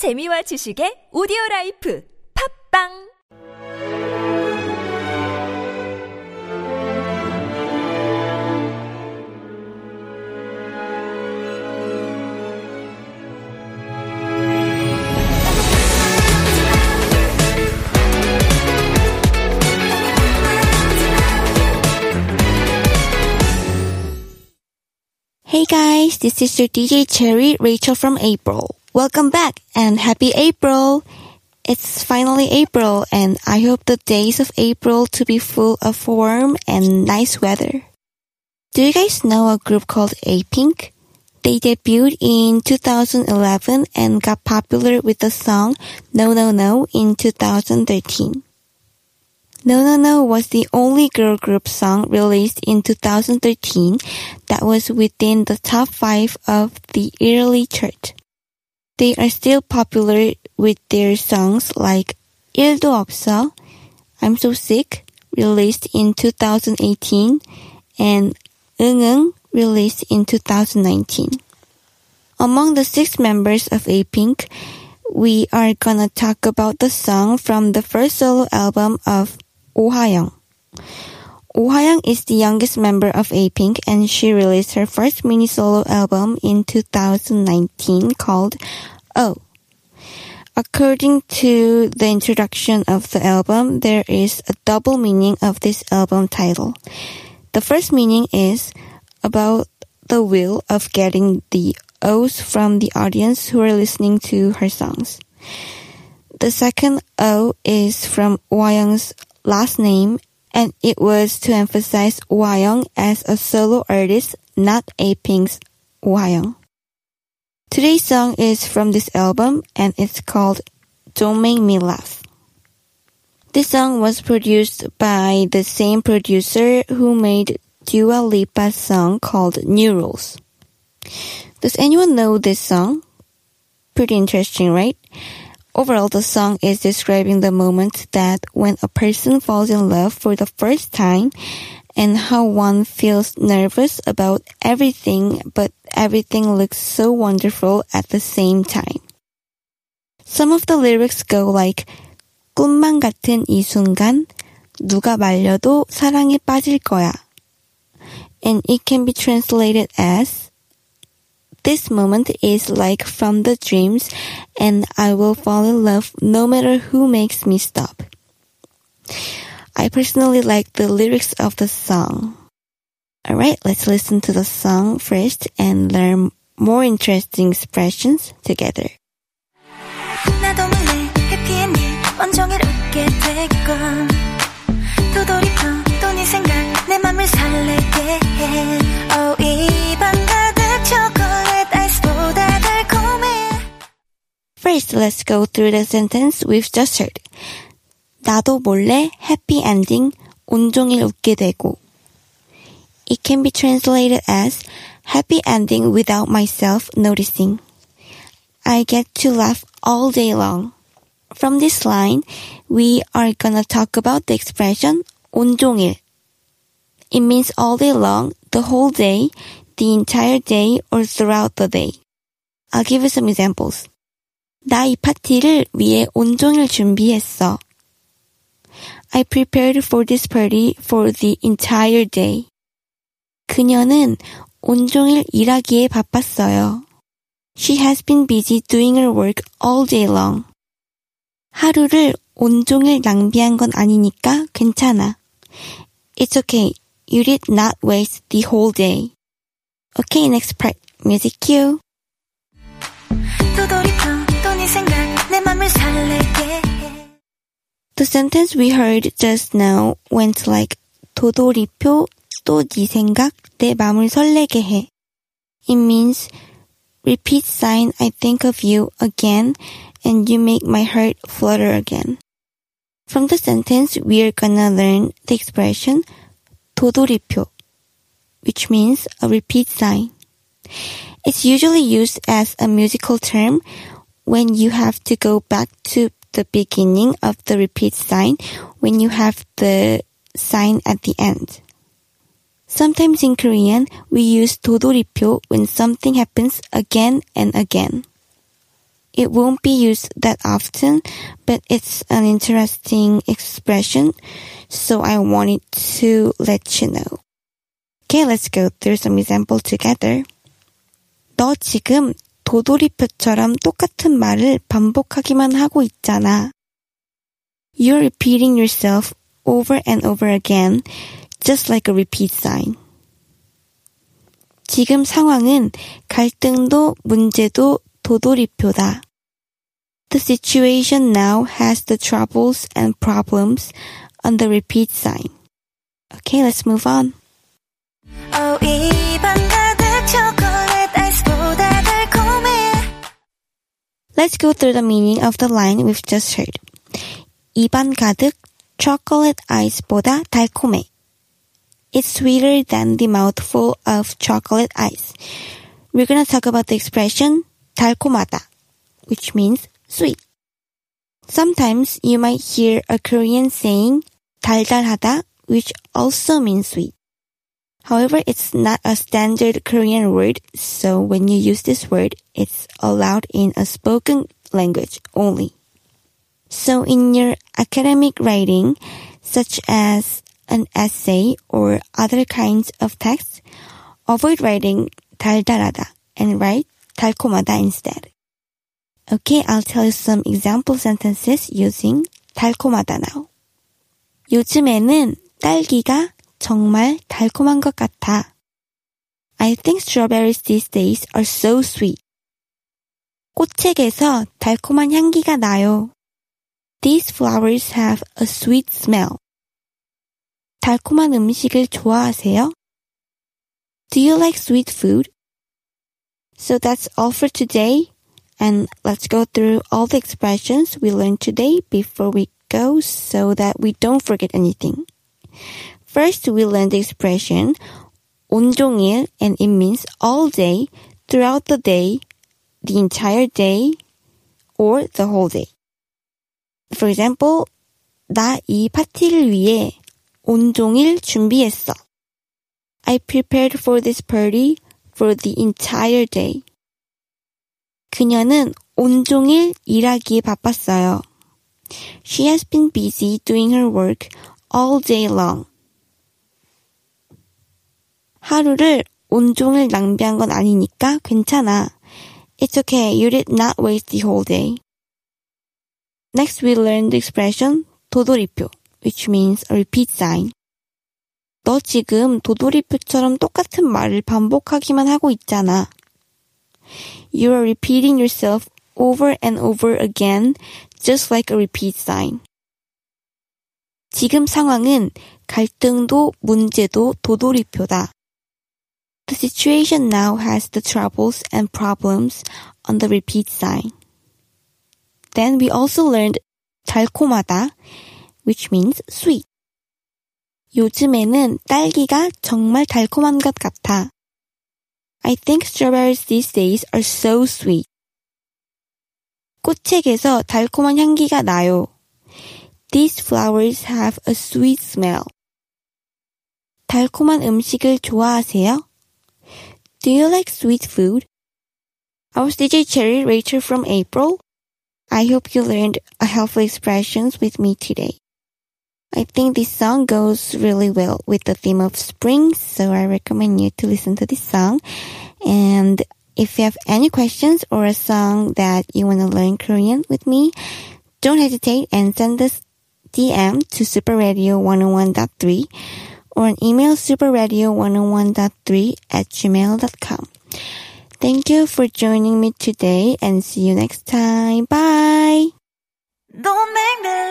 재미와 지식의 오디오 라이프 팝빵 Hey guys, this is your DJ Cherry, Rachel from April. Welcome back and happy April! It's finally April and I hope the days of April to be full of warm and nice weather. Do you guys know a group called A-Pink? They debuted in 2011 and got popular with the song No No No in 2013. No No No was the only girl group song released in 2013 that was within the top 5 of the early chart. They are still popular with their songs like 일도 없어, I'm So Sick, released in 2018, and 응응, released in 2019. Among the six members of A-Pink, we are gonna talk about the song from the first solo album of Oh Ha-young. Oh is the youngest member of A-Pink and she released her first mini solo album in 2019 called Oh. According to the introduction of the album, there is a double meaning of this album title. The first meaning is about the will of getting the O's from the audience who are listening to her songs. The second O is from Young's last name and it was to emphasize Young as a solo artist, not A-Pink's Young. Today's song is from this album and it's called Don't Make Me Laugh. This song was produced by the same producer who made Dua Lipa's song called New Rules. Does anyone know this song? Pretty interesting, right? Overall, the song is describing the moment that when a person falls in love for the first time and how one feels nervous about everything, but everything looks so wonderful at the same time. Some of the lyrics go like, 꿈만 같은 이 순간, 누가 말려도 사랑에 빠질 거야. And it can be translated as, this moment is like from the dreams and I will fall in love no matter who makes me stop. I personally like the lyrics of the song. Alright, let's listen to the song first and learn more interesting expressions together. 나도 몰래 해피엔딩 온종일 웃게 되건 도돌이표 또네 생각 내 맘을 설레게 해 Oh 입 First, let's go through the sentence we've just heard. 나도 몰래 happy ending 온종일 웃게 되고 It can be translated as happy ending without myself noticing. I get to laugh all day long. From this line, we are gonna talk about the expression 온종일. It means all day long, the whole day, the entire day, or throughout the day. I'll give you some examples. 나 이 파티를 위해 온종일 준비했어. I prepared for this party for the entire day. 그녀는 온종일 일하기에 바빴어요. She has been busy doing her work all day long. 하루를 온종일 낭비한 건 아니니까 괜찮아. It's okay. You did not waste the whole day. Okay, next part. Music cue. 도돌이표 또네 생각 내 맘을 설레게 해 The sentence we heard just now went like 도돌이표 또 네 생각 내 맘을 설레게 해. It means repeat sign I think of you again and you make my heart flutter again. From the sentence we are gonna learn the expression 도돌이표 which means a repeat sign. It's usually used as a musical term when you have to go back to the beginning of the repeat sign when you have the sign at the end. Sometimes in Korean, we use 도돌이표 when something happens again and again. It won't be used that often, but it's an interesting expression, so I wanted to let you know. Okay, let's go through some example together. 너 지금 도돌이표처럼 똑같은 말을 반복하기만 하고 있잖아. You're repeating yourself over and over again, just like a repeat sign. 지금 상황은 갈등도 문제도 도돌이표다. The situation now has the troubles and problems on the repeat sign. Okay, let's move on. 어, Let's go through the meaning of the line we've just heard. 입안 가득 chocolate ice보다 달콤해. It's sweeter than the mouthful of chocolate ice. We're gonna talk about the expression 달콤하다, which means sweet. Sometimes you might hear a Korean saying 달달하다, which also means sweet. However, it's not a standard Korean word, so when you use this word, it's allowed in a spoken language only. So in your academic writing, such as an essay or other kinds of text, avoid writing 달달하다 and write 달콤하다 instead. Okay, I'll tell you some example sentences using 달콤하다 now. 요즘에는 딸기가 정말 달콤한 것 같아. I think strawberries these days are so sweet. 꽃책에서 달콤한 향기가 나요. These flowers have a sweet smell. 달콤한 음식을 좋아하세요? Do you like sweet food? So that's all for today. And let's go through all the expressions we learned today before we go so that we don't forget anything. First, we learned the expression 온종일 and it means all day, throughout the day, the entire day, or the whole day. For example, 나 이 파티를 위해 온종일 준비했어. I prepared for this party for the entire day. 그녀는 온종일 일하기에 바빴어요. She has been busy doing her work all day long. 하루를 온종일 낭비한 건 아니니까 괜찮아. It's okay, you did not waste the whole day. Next, we learned the expression 도돌이표, which means a repeat sign. 너 지금 도돌이표처럼 똑같은 말을 반복하기만 하고 있잖아. You are repeating yourself over and over again, just like a repeat sign. 지금 상황은 갈등도 문제도 도돌이표다. The situation now has the troubles and problems on the repeat sign. Then we also learned 달콤하다, which means sweet. 요즘에는 딸기가 정말 달콤한 것 같아. I think strawberries these days are so sweet. 꽃책에서 달콤한 향기가 나요. These flowers have a sweet smell. 달콤한 음식을 좋아하세요? Do you like sweet food? I was DJ Cherry Rachel from April. I hope you learned a helpful expressions with me today. I think this song goes really well with the theme of spring, so I recommend you to listen to this song. And if you have any questions or a song that you want to learn Korean with me, don't hesitate and send us DM to Super Radio 101.3 or an email superradio101.3 at gmail.com. Thank you for joining me today and see you next time. Bye! Don't make me